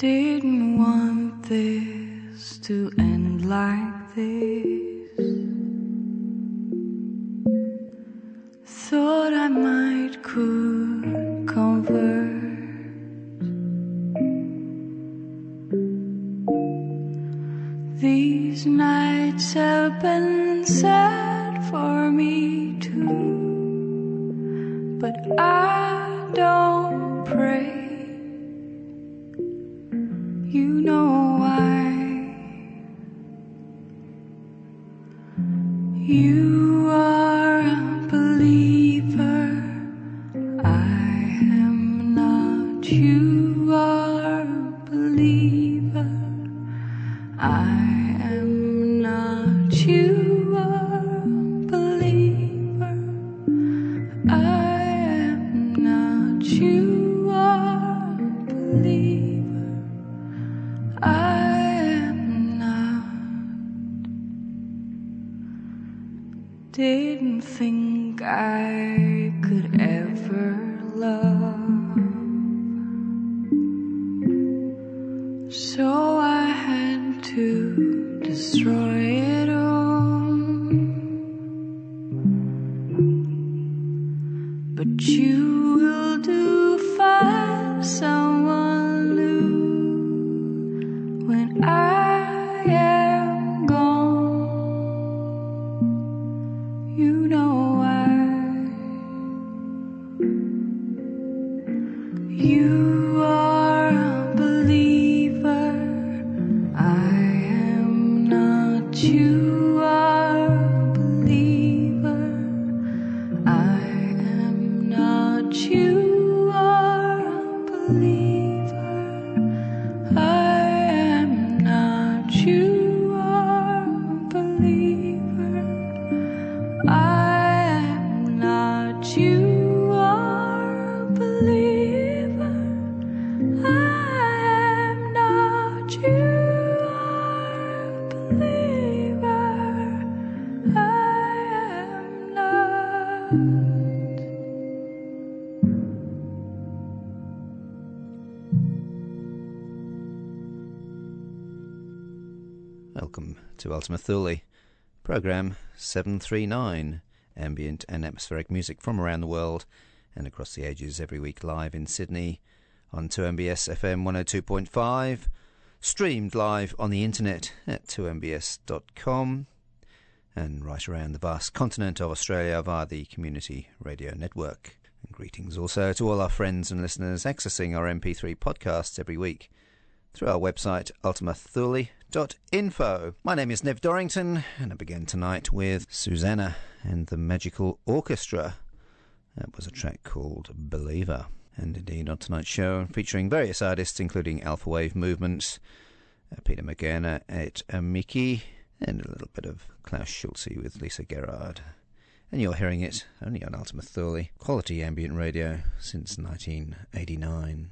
Didn't But you will do find someone new. When I Thule, program 739, ambient and atmospheric music from around the world and across the ages every week live in Sydney on 2MBS FM 102.5, streamed live on the internet at 2mbs.com and right around the vast continent of Australia via the Community Radio Network. And greetings also to all our friends and listeners accessing our MP3 podcasts every week through our website ultimathule.info. My name is Nev Dorrington, and I began tonight with Susanna and the Magical Orchestra. That was a track called Believer. And indeed, on tonight's show, featuring various artists, including Alpha Wave Movements, uh, Peter McGann at Amiki, and a little bit of Klaus Schulze with Lisa Gerrard. And you're hearing it only on Ultima Thule, quality ambient radio since 1989.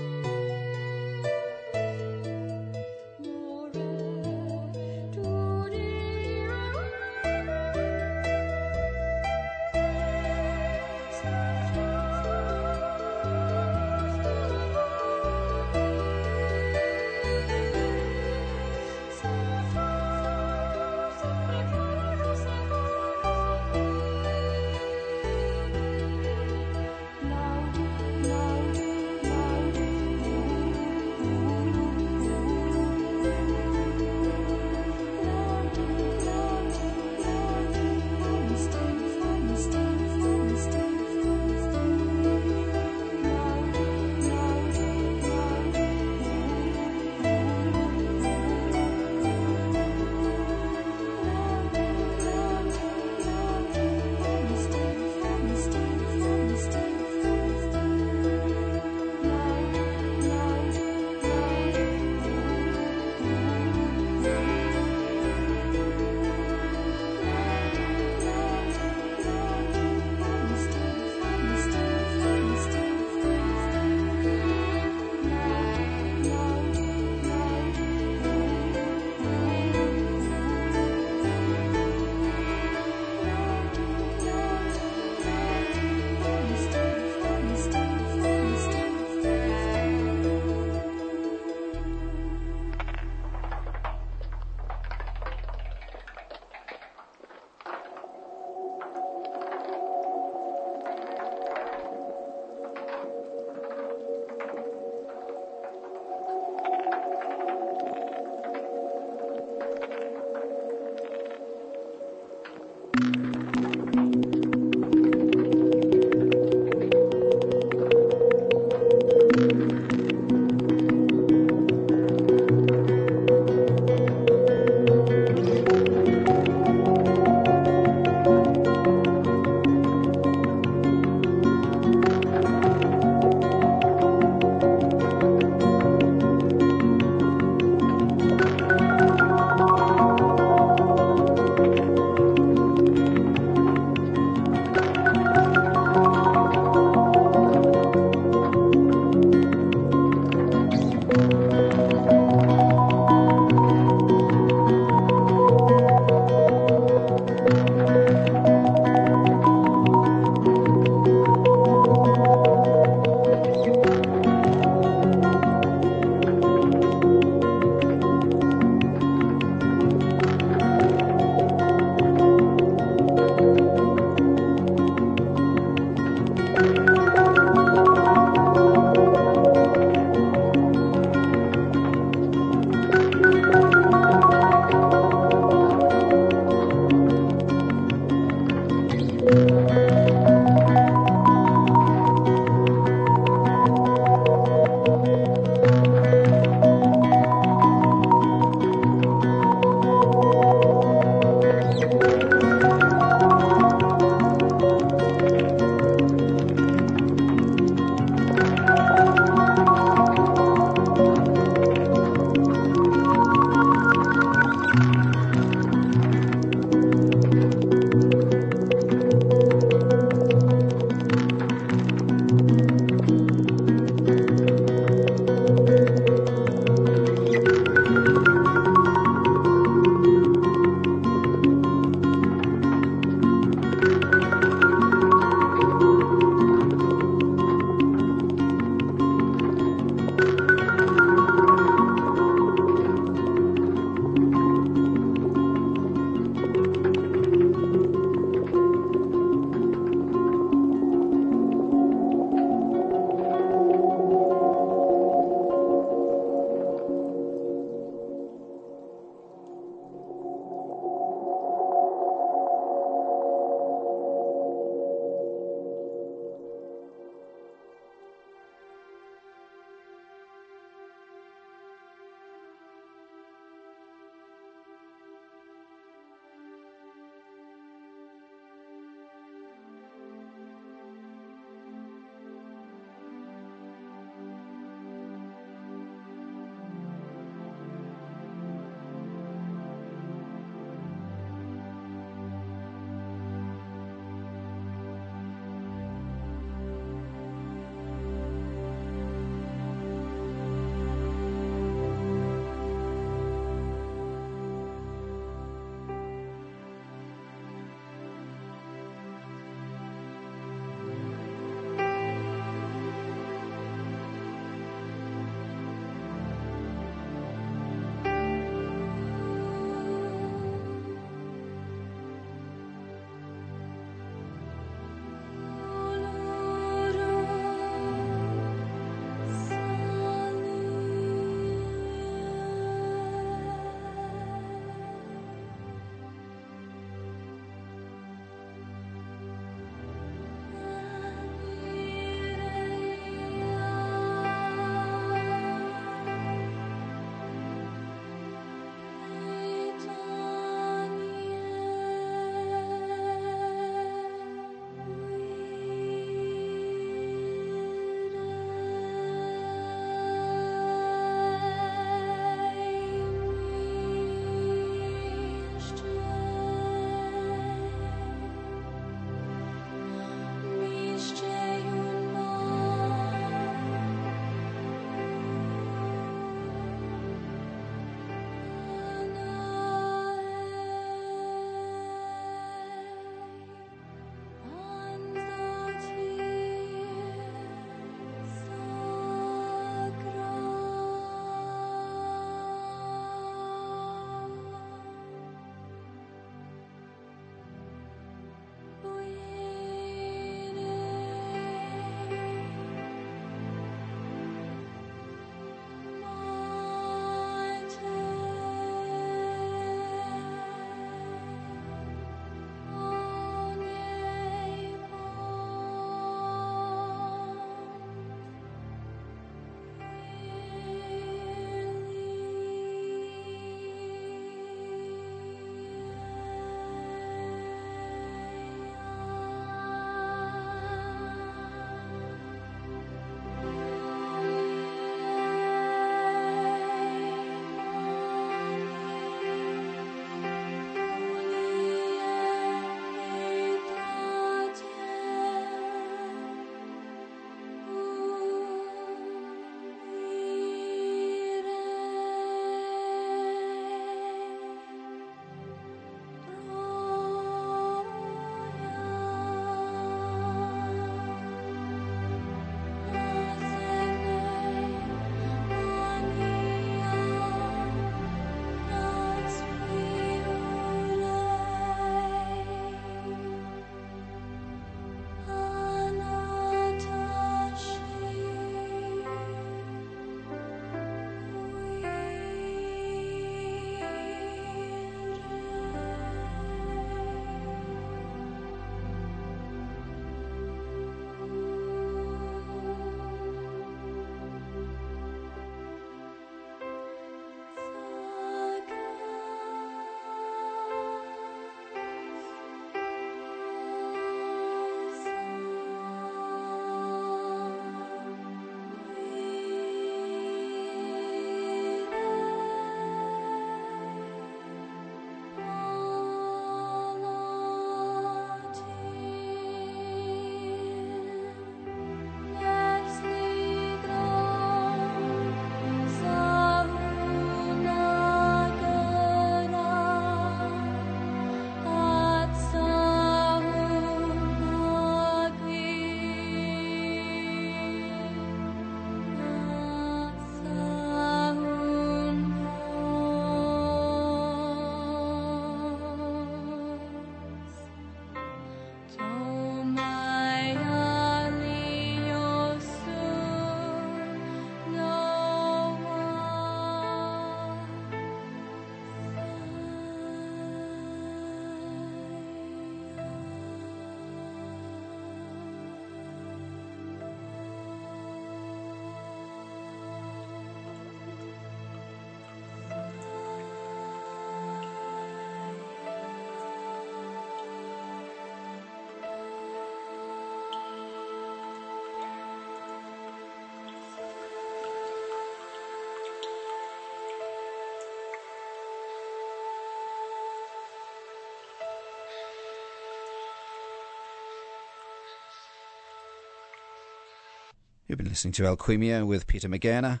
You've been listening to Alquimia with Peter Magerna.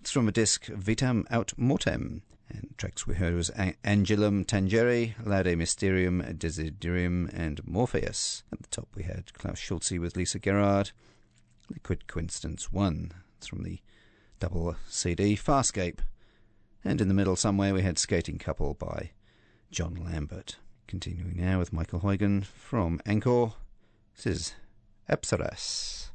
It's from a disc Vitam Aut Mortem. And tracks we heard was Angelum Tangere, Laude Mysterium, Desiderium, and Morpheus. At the top we had Klaus Schulze with Lisa Gerrard. Liquid Coincidence 1. It's from the double CD Farscape. And in the middle somewhere we had Skating Couple by John Lambert. Continuing now with Michael Huygen from Angkor. This is Apsaras.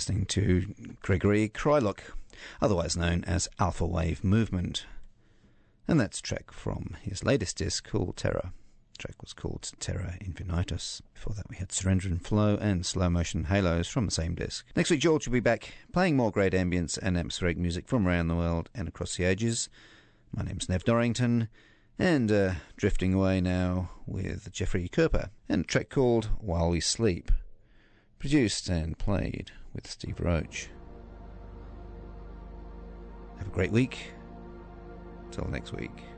Listening to Gregory Kyryluk, otherwise known as Alpha Wave Movement. And that's track from his latest disc called Terra. The track was called Terra Infinitus. Before that, we had Surrender and Flow and Slow Motion Halos from the same disc. Next week, George will be back playing more great ambience and atmospheric music from around the world and across the ages. My name's Nev Dorrington, and uh, drifting away now with Jeffrey Koepper and a track called While We Sleep, produced and played with Steve Roach. Have a great week. Till next week.